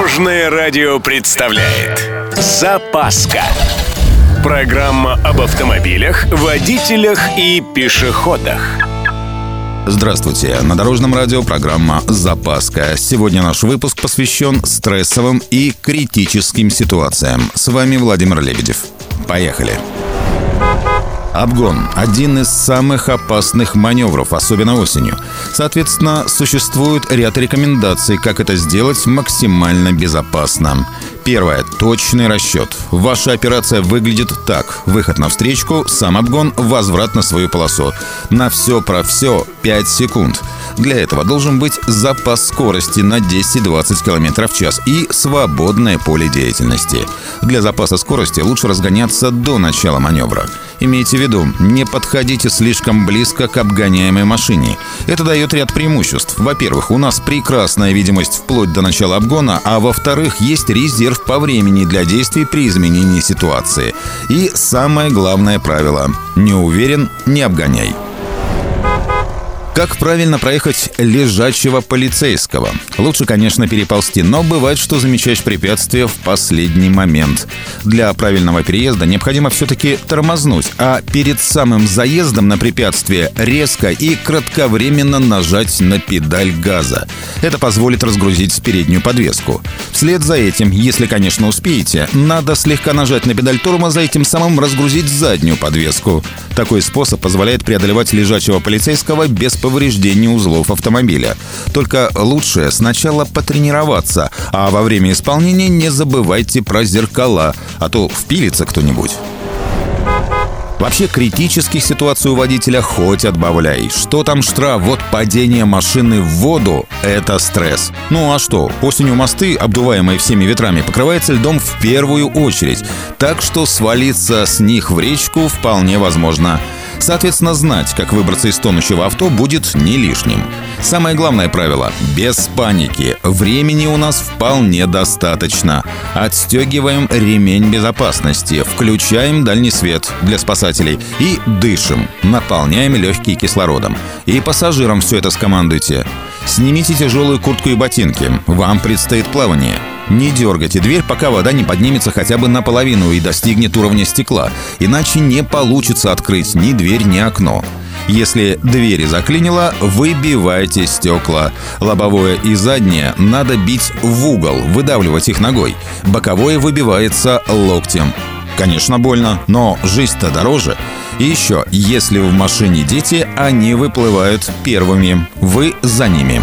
Дорожное радио представляет Запаска Программа об автомобилях, водителях и пешеходах Здравствуйте! На Дорожном радио программа «Запаска». Сегодня наш выпуск посвящен стрессовым и критическим ситуациям. С вами Владимир Лебедев. Поехали! Обгон – один из самых опасных маневров, особенно осенью. Соответственно, существует ряд рекомендаций, как это сделать максимально безопасно. Первое. Точный расчет. Ваша операция выглядит так. Выход на встречку, сам обгон, возврат на свою полосу. На все про все 5 секунд. Для этого должен быть запас скорости на 10-20 км в час и свободное поле деятельности. Для запаса скорости лучше разгоняться до начала маневра. Имейте в виду, не подходите слишком близко к обгоняемой машине. Это дает ряд преимуществ. Во-первых, у нас прекрасная видимость вплоть до начала обгона, а во-вторых, есть резерв по времени для действий при изменении ситуации. И самое главное правило – не уверен – не обгоняй. Как правильно проехать лежачего полицейского? Лучше, конечно, переползти, но бывает, что замечаешь препятствие в последний момент. Для правильного переезда необходимо все-таки тормознуть, а перед самым заездом на препятствие резко и кратковременно нажать на педаль газа. Это позволит разгрузить переднюю подвеску. Вслед за этим, если, конечно, успеете, надо слегка нажать на педаль тормоза и тем самым разгрузить заднюю подвеску. Такой способ позволяет преодолевать лежачего полицейского без повреждений узлов автомобиля. Только лучше сначала потренироваться, а во время исполнения не забывайте про зеркала, а то впилится кто-нибудь. Вообще критических ситуаций у водителя хоть отбавляй. Что там штраф? Вот падение машины в воду – это стресс. Ну а что? Осенью мосты, обдуваемые всеми ветрами, покрываются льдом в первую очередь. Так что свалиться с них в речку вполне возможно. Соответственно, знать, как выбраться из тонущего авто, будет не лишним. Самое главное правило – без паники. Времени у нас вполне достаточно. Отстегиваем ремень безопасности, включаем дальний свет для спасателей и дышим, наполняем легкие кислородом. И пассажирам все это скомандуйте. Снимите тяжелую куртку и ботинки. Вам предстоит плавание. Не дергайте дверь, пока вода не поднимется хотя бы наполовину и достигнет уровня стекла, иначе не получится открыть ни дверь, ни окно. Если двери заклинило, выбивайте стекла. Лобовое и заднее надо бить в угол, выдавливать их ногой. Боковое выбивается локтем. Конечно, больно, но жизнь-то дороже. И еще, если в машине дети, они выплывают первыми. Вы за ними.